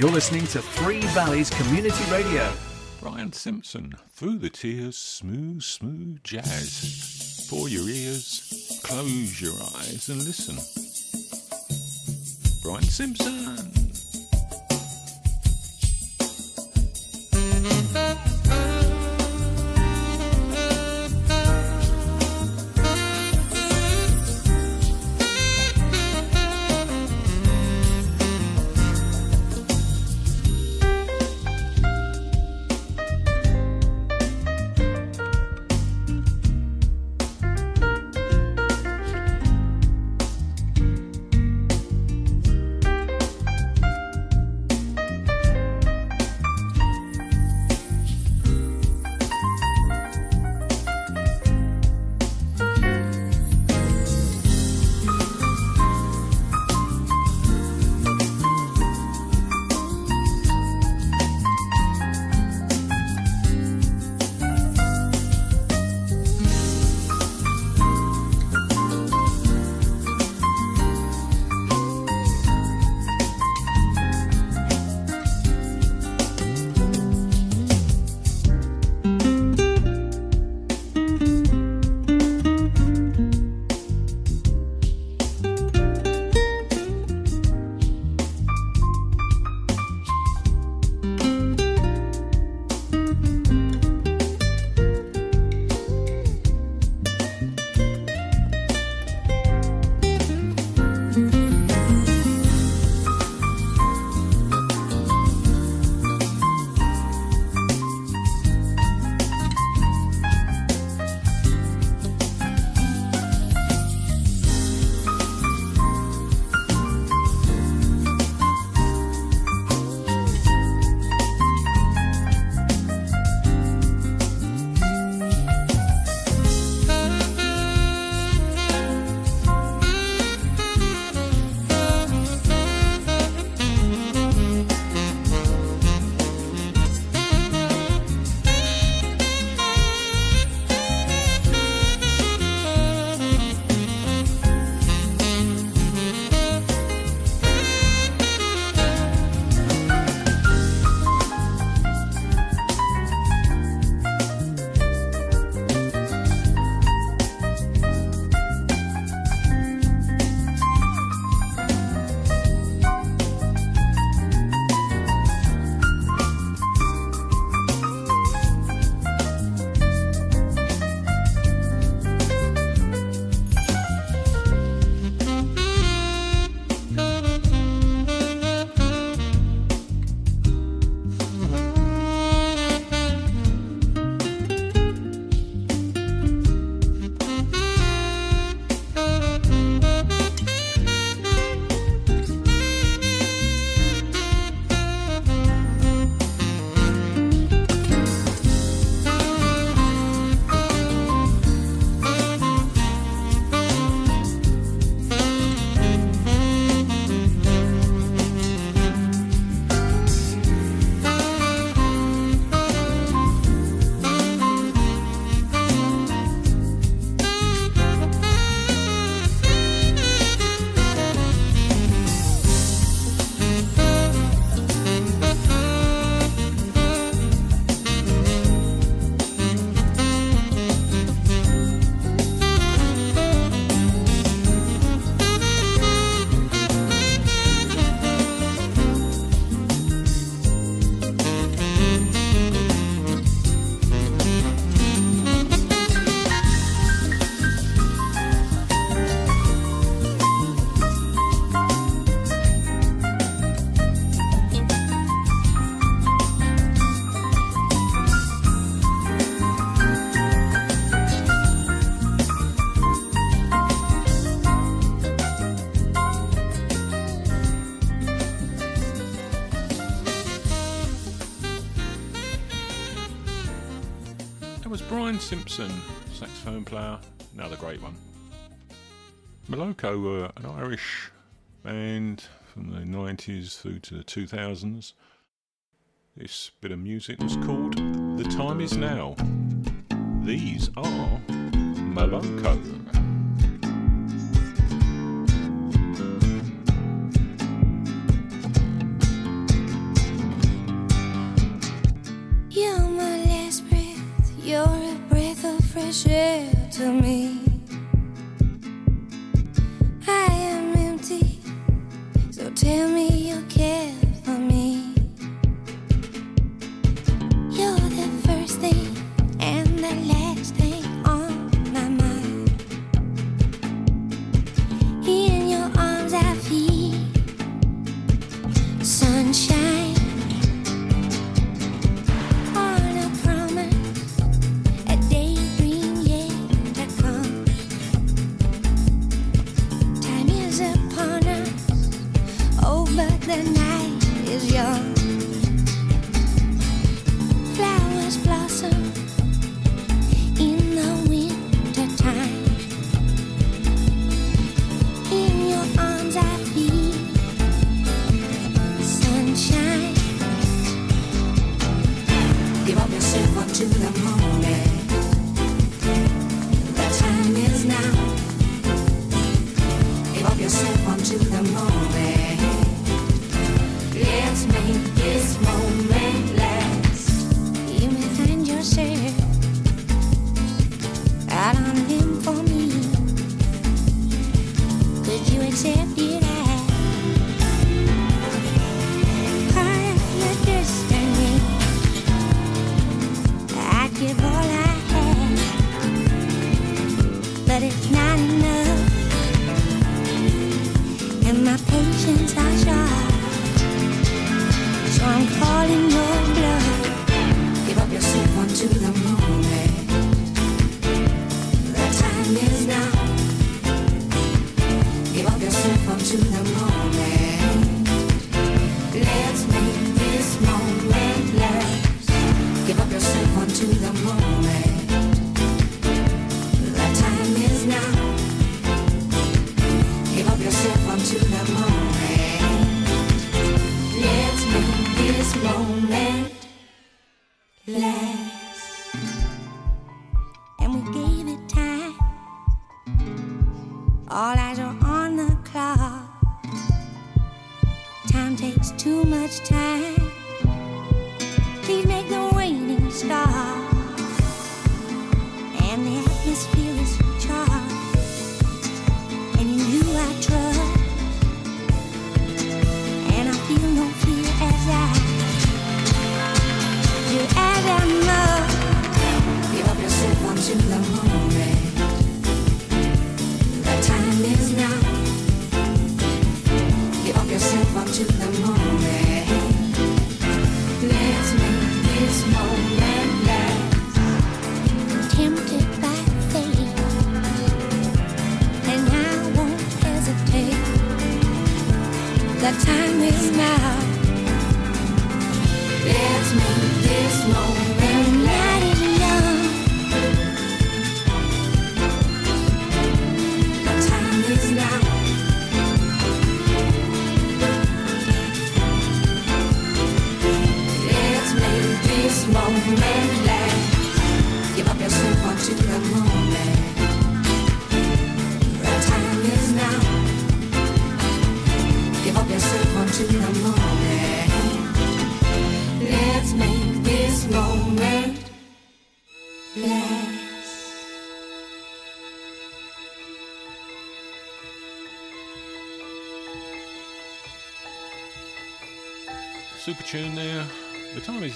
You're listening to Three Valleys Community Radio. Brian Simpson, through the tears, smooth, smooth jazz. For your ears, close your eyes and listen. Brian Simpson. great one. Moloko were an Irish band from the 90s through to the 2000s. This bit of music was called The Time Is Now. These are Moloko. You're my last breath, you're a breath of fresh air to me. tell me Moloko. Super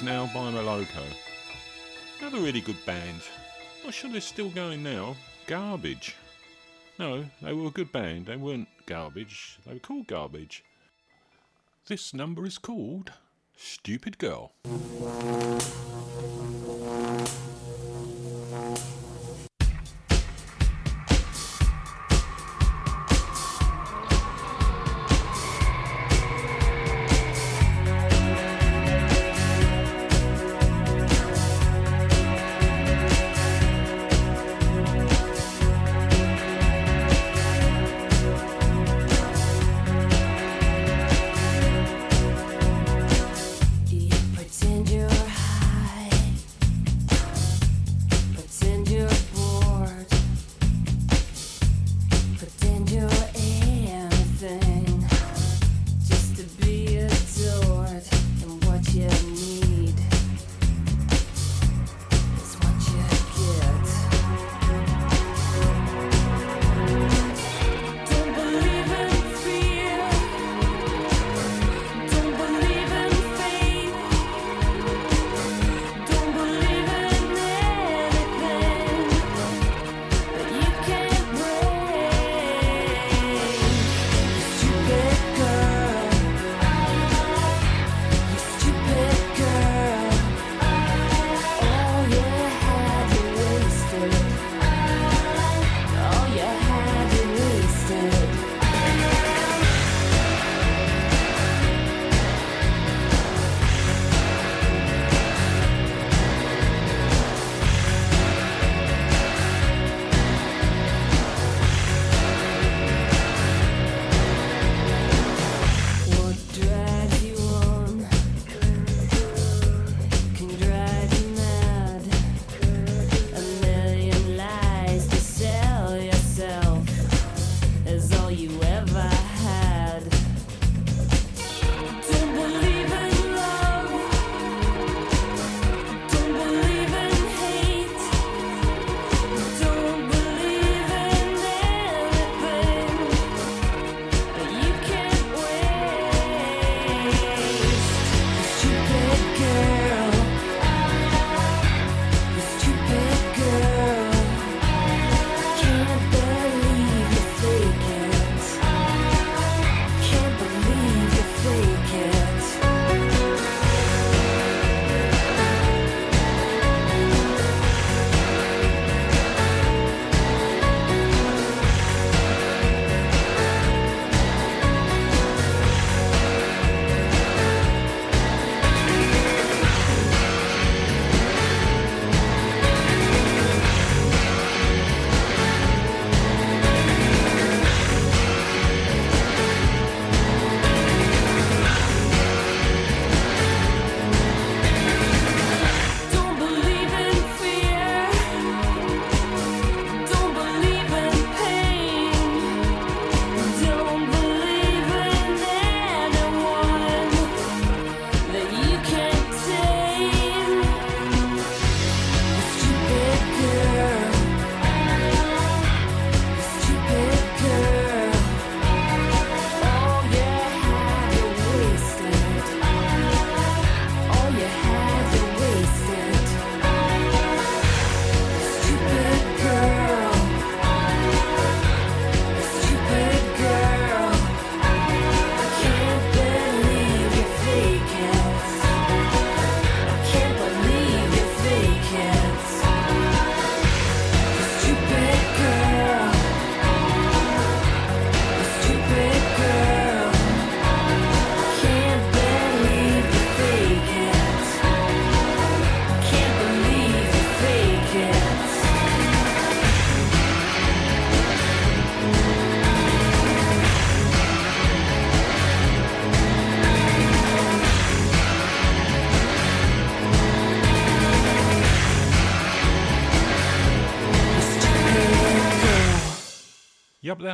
Now by Moloko. Another really good band. Not sure they're still going now. Garbage. No, they were a good band. They weren't garbage. They were called Garbage. This number is called Stupid Girl.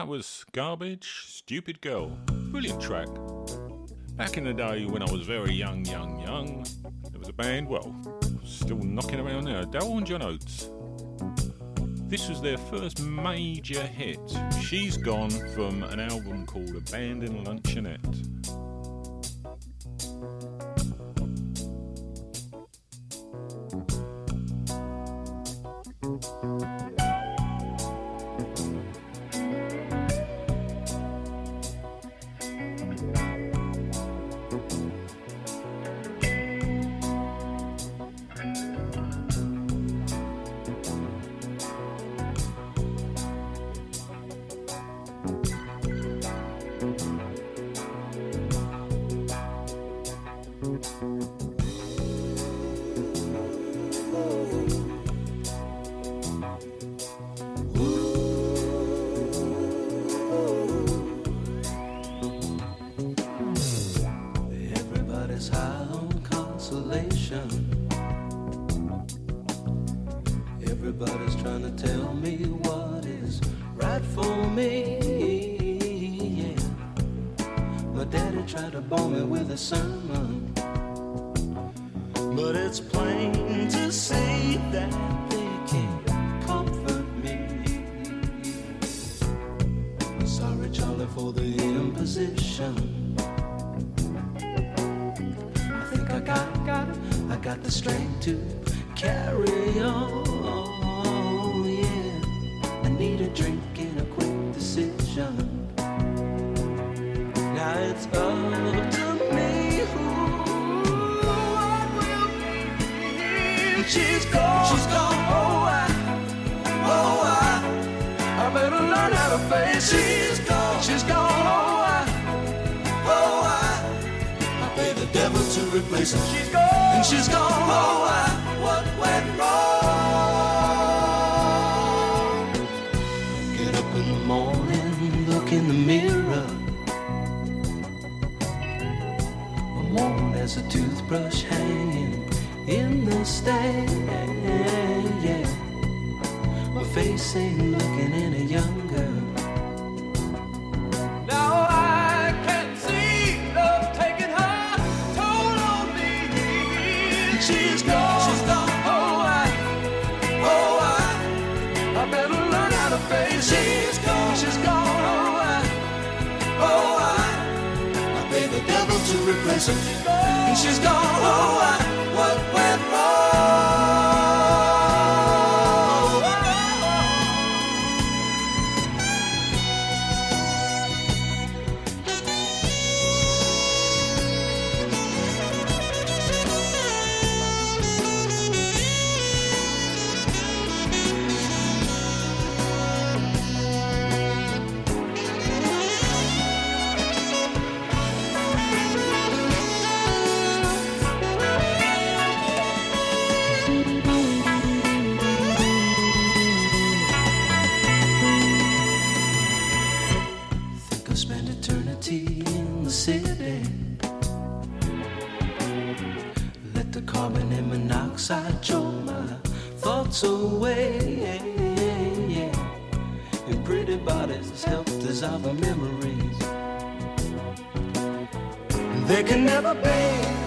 that was Garbage, Stupid Girl. Brilliant track. Back in the day when I was very young, young, young, there was a band, well, still knocking around there. Dale and John Oates. This was their first major hit. She's Gone from an album called Abandoned Luncheonette. Thank for the imposition. I think I got, got, I got the strength to carry on. Yeah, I need a drink and a quick decision. Now it's up to me. Ooh, what will be? She's gone. replace her. She's gone. And she's gone. Oh, I, what went wrong? Get up in the morning, look in the mirror. I'm warm as a toothbrush hanging in the stand. Yeah. My face ain't looking any younger. to replace her. And she's gone, oh, I draw my thoughts away. Your pretty bodies help dissolve our memories. There can never be.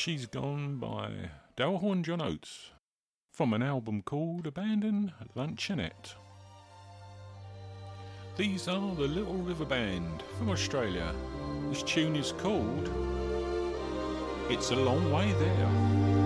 She's Gone by Dalhorn John Oates from an album called Abandoned Luncheonette. These are the Little River Band from Australia. This tune is called It's a Long Way There.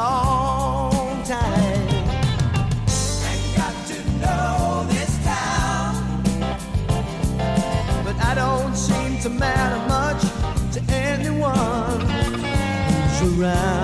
long time. And got to know this town. But I don't seem to matter much to anyone who's around.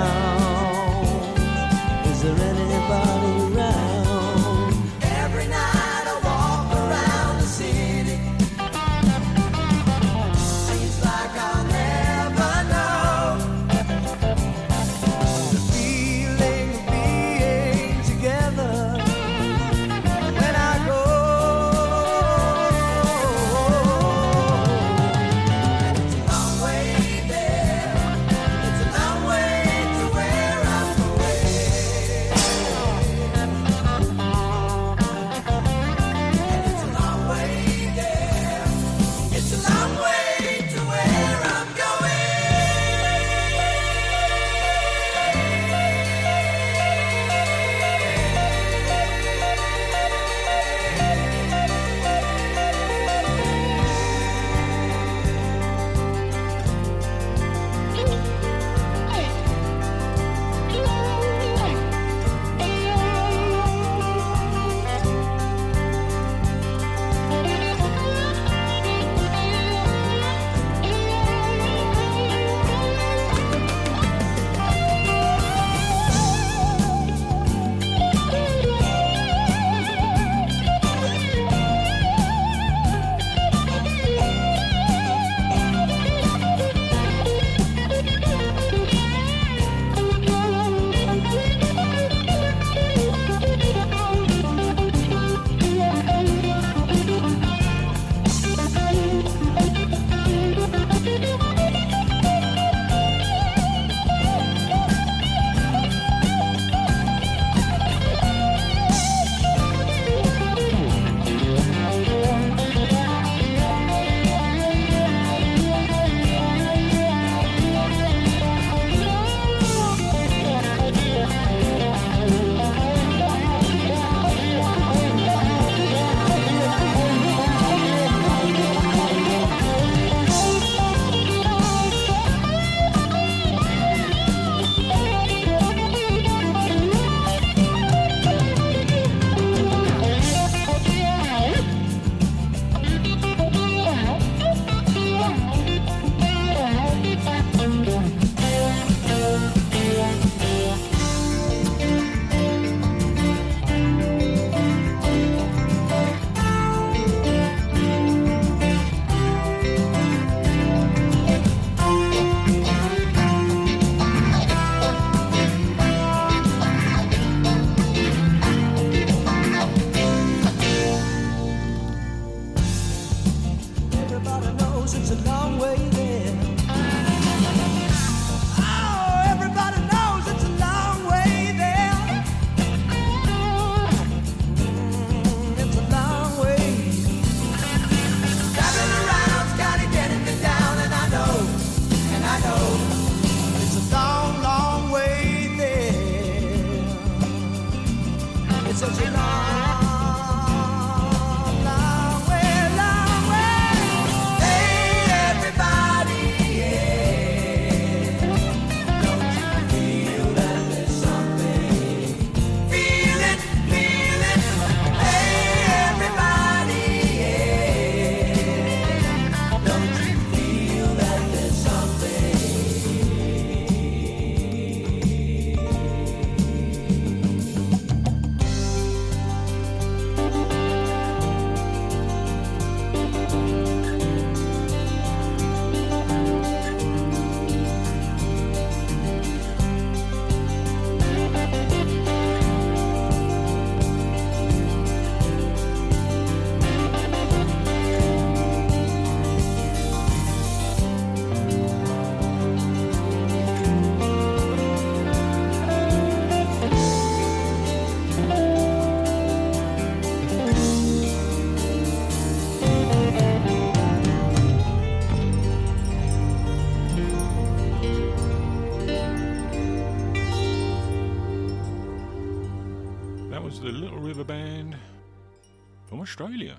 Australia.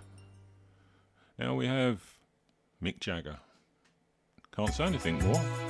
Now we have Mick Jagger. Can't say anything more.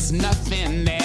There's nothing there.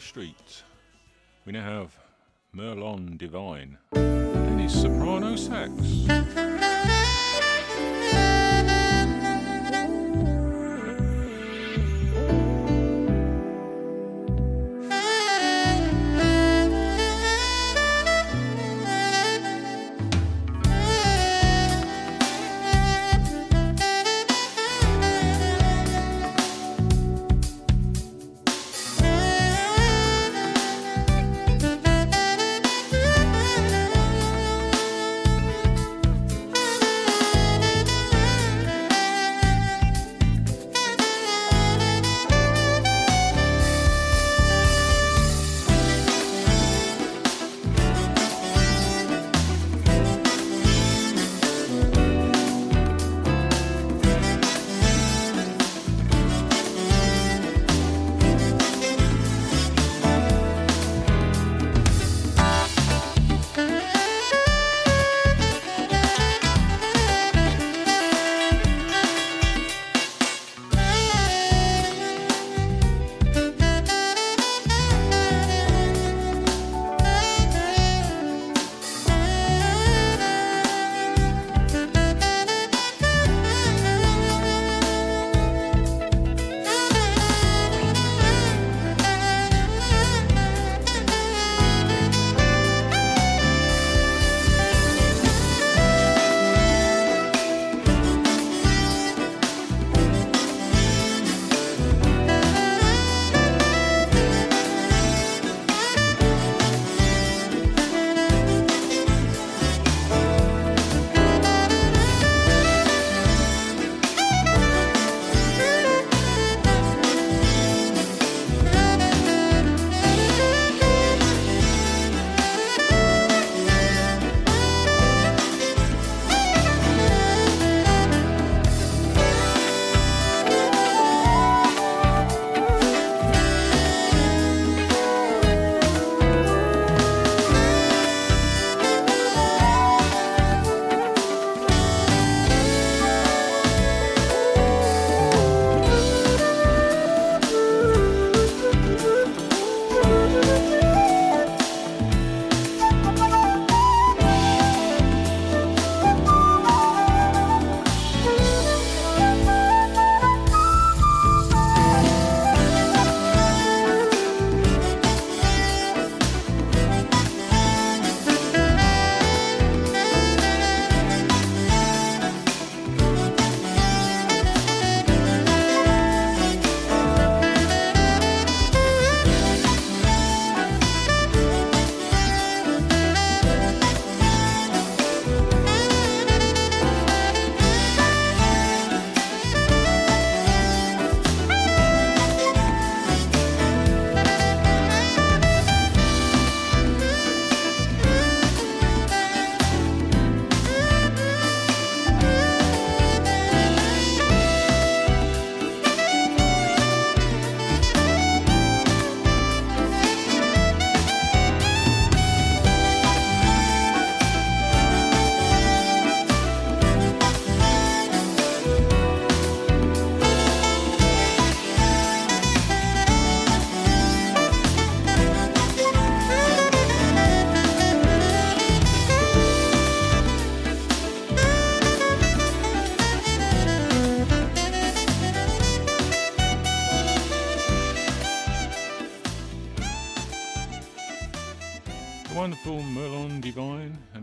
The Street. We now have Merlon Divine and his soprano sax.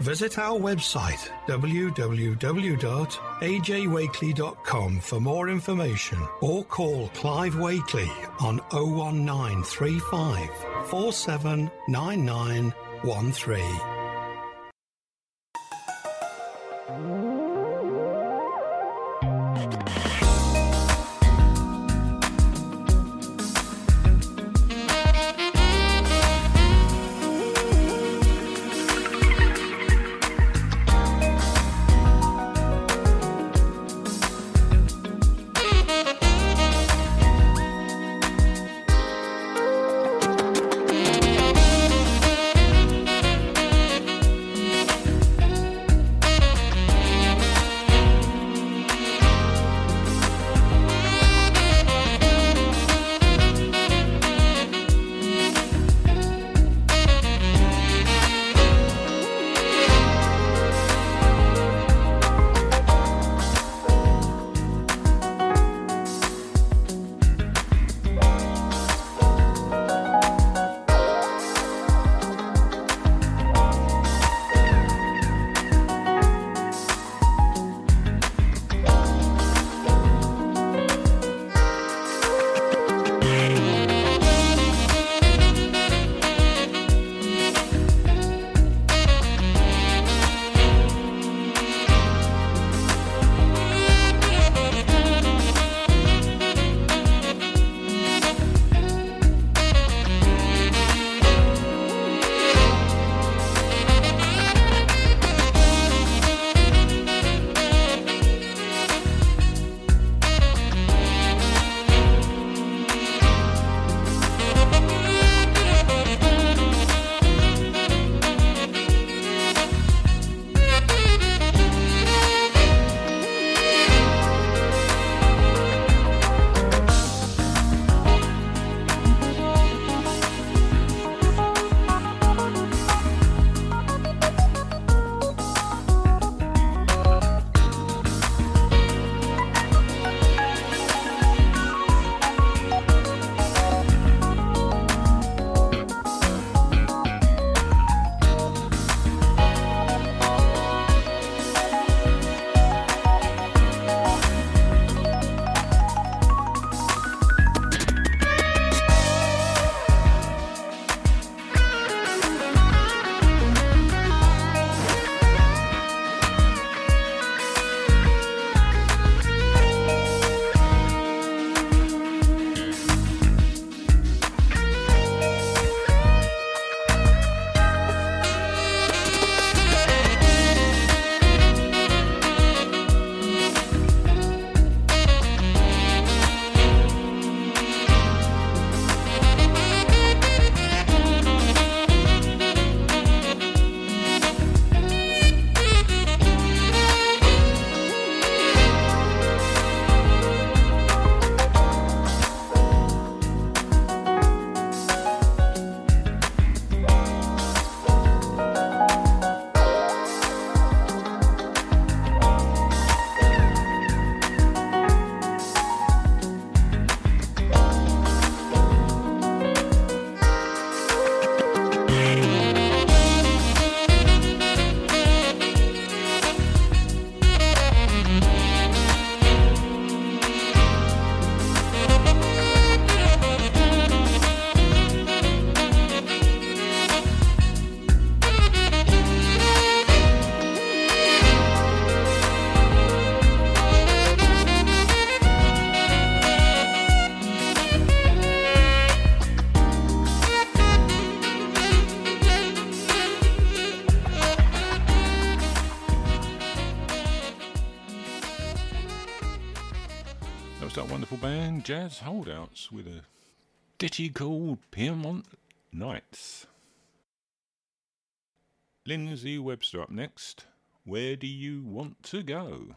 Visit our website www.ajwakely.com for more information or call Clive Wakely on 01935 479913. Jazz Holdouts with a ditty called Piermont Nights. Lindsey Webster up next. Where do you want to go?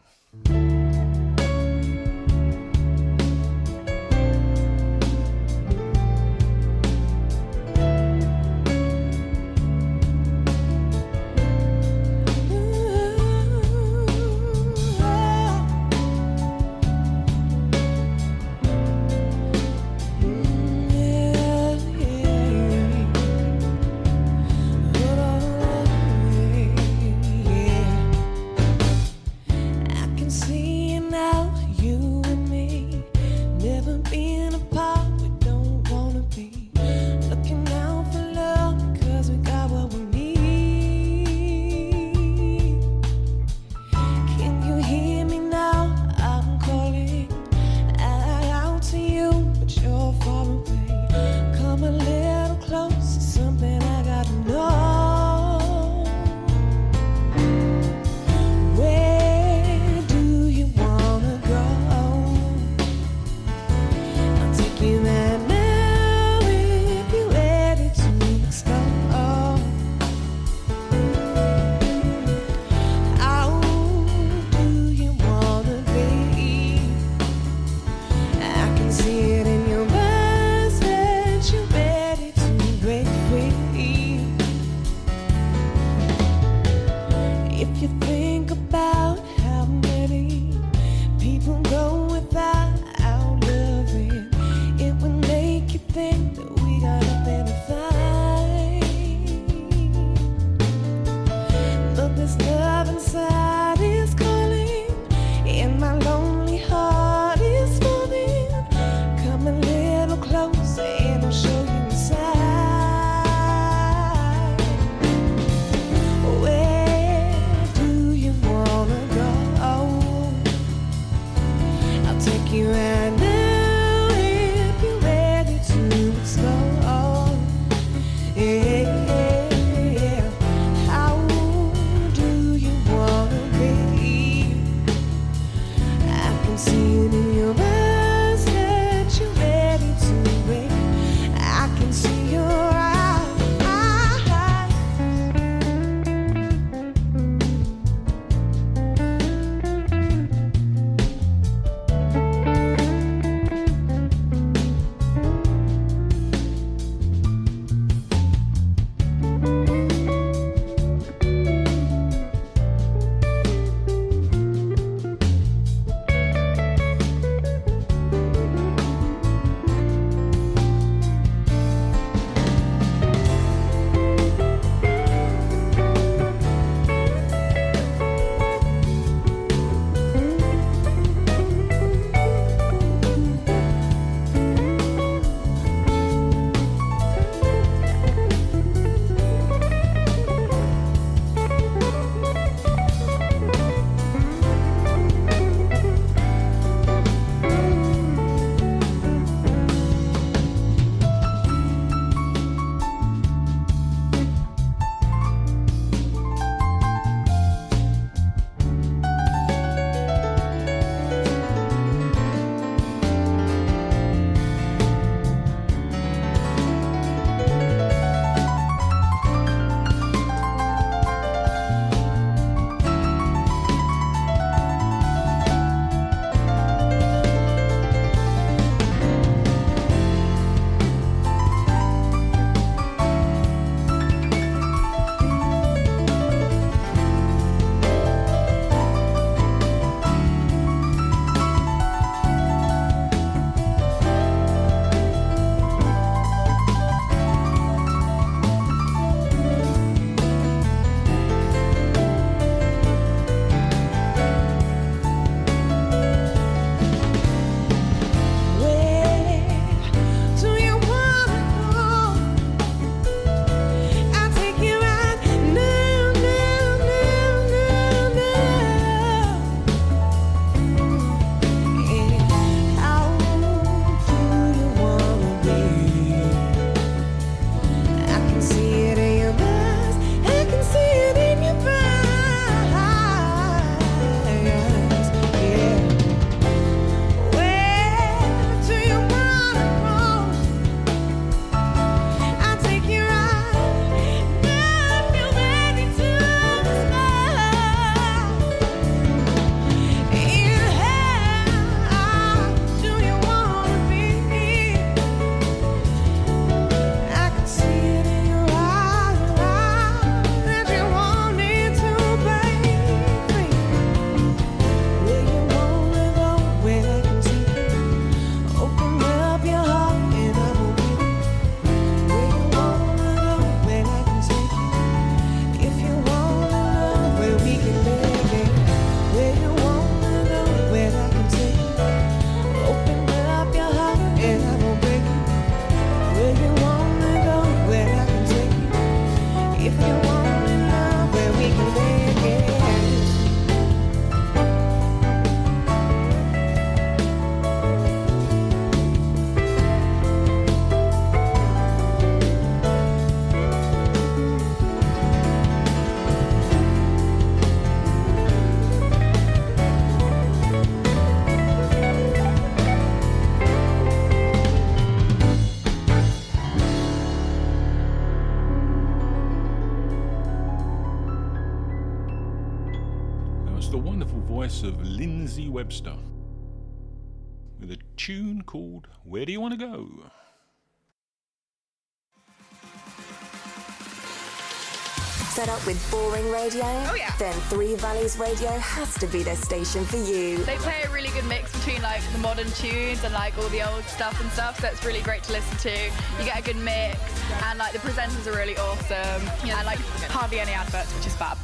Radio, oh, yeah. then Three Valleys Radio has to be the station for you. They play a really good mix between like the modern tunes and like all the old stuff and stuff, so it's really great to listen to. You get a good mix, and like the presenters are really awesome, yeah, and like hardly any adverts, which is fab.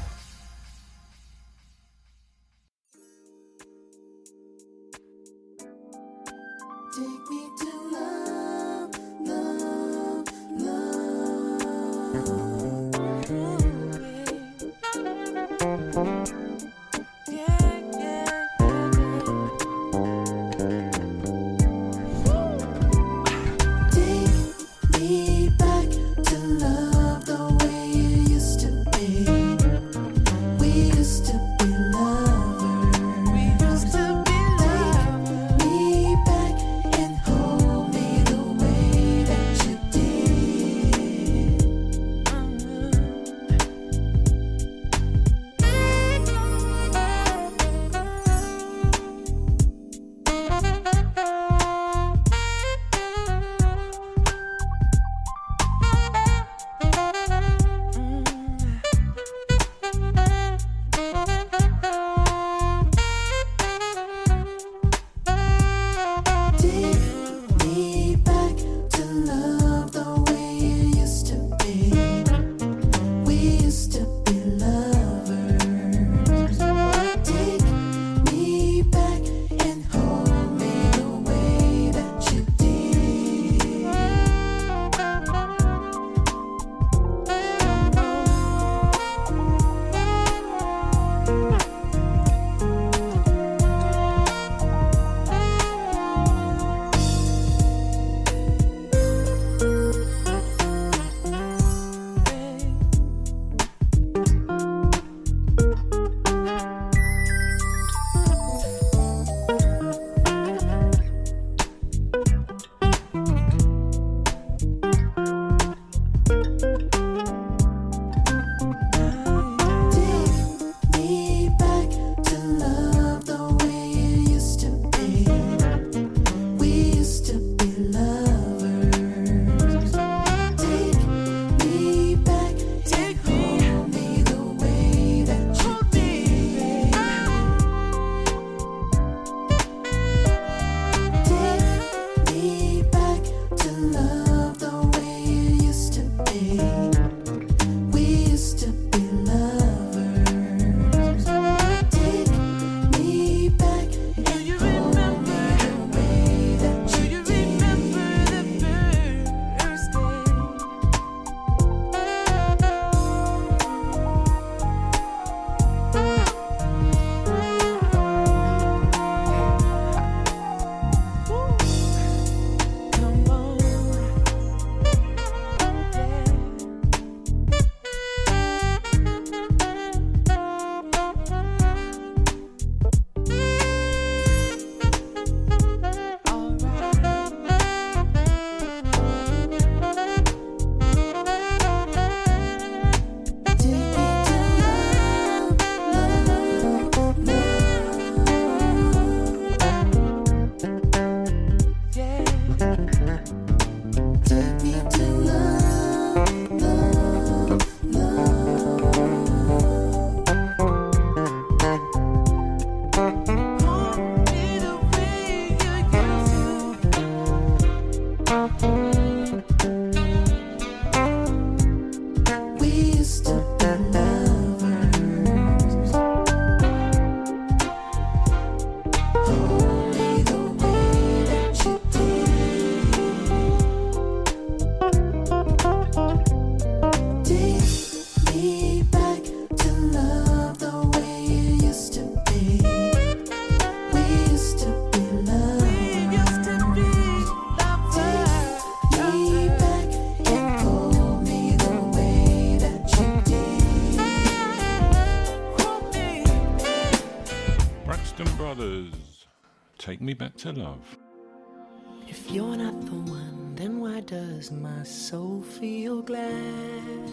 glad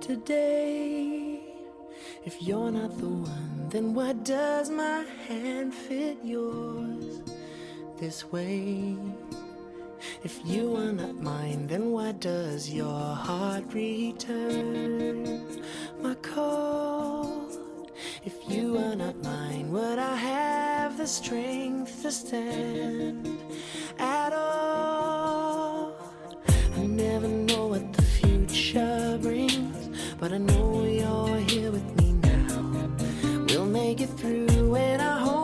today. If you're not the one, then why does my hand fit yours this way? If you are not mine, then why does your heart return my call? If you are not mine, would I have the strength to stand at all? I never know pressure brings. But I know you're here with me now. We'll make it through, and I hope.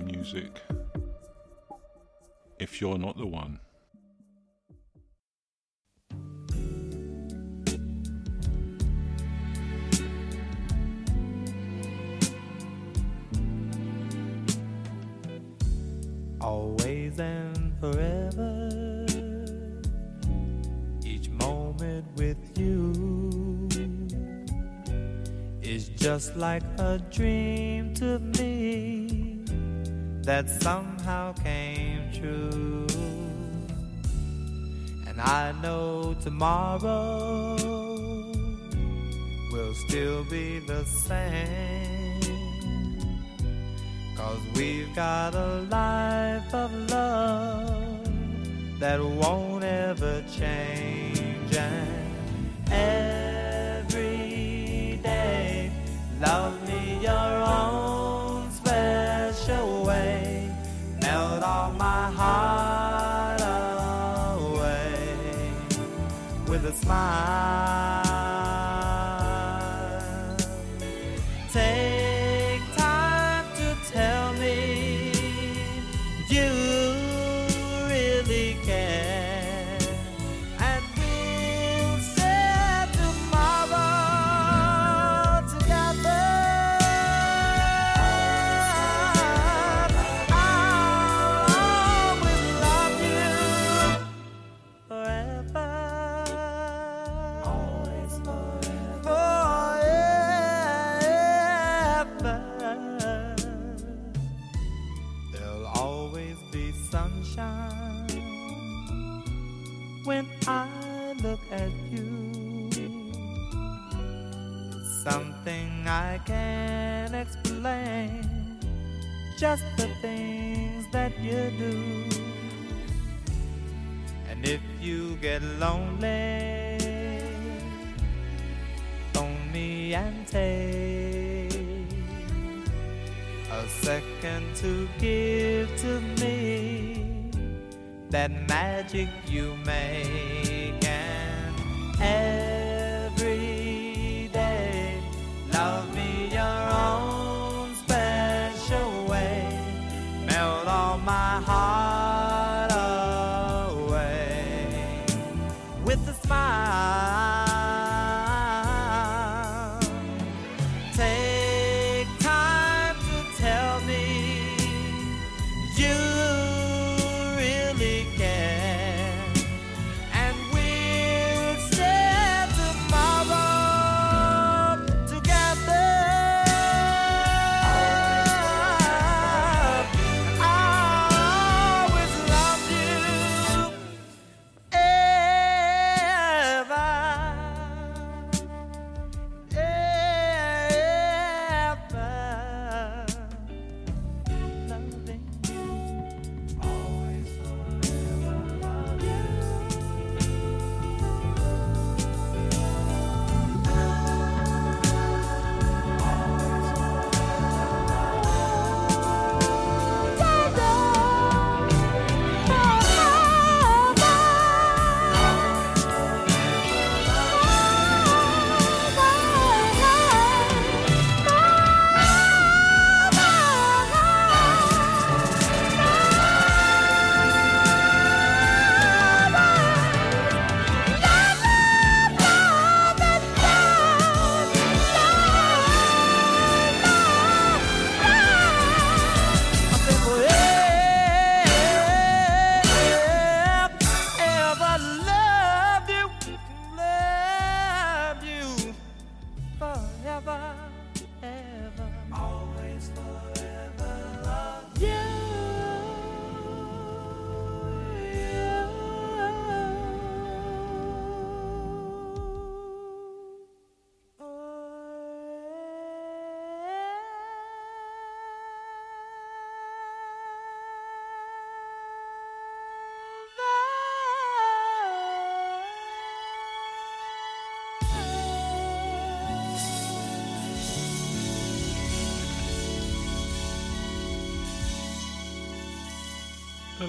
music. If you're not the one. Always and forever, each moment with you is just like a dream to me that somehow came true. And I know tomorrow will still be the same. Cause we've got a life of love that won't ever change. And every day, love me your own. my heart away with a smile.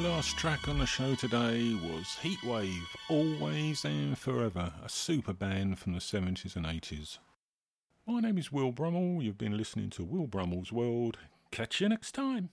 last track on the show today was Heatwave Always and Forever, a super band from the 70s and 80s. My name is Will Brummel, you've been listening to Will Brummel's World. Catch you next time.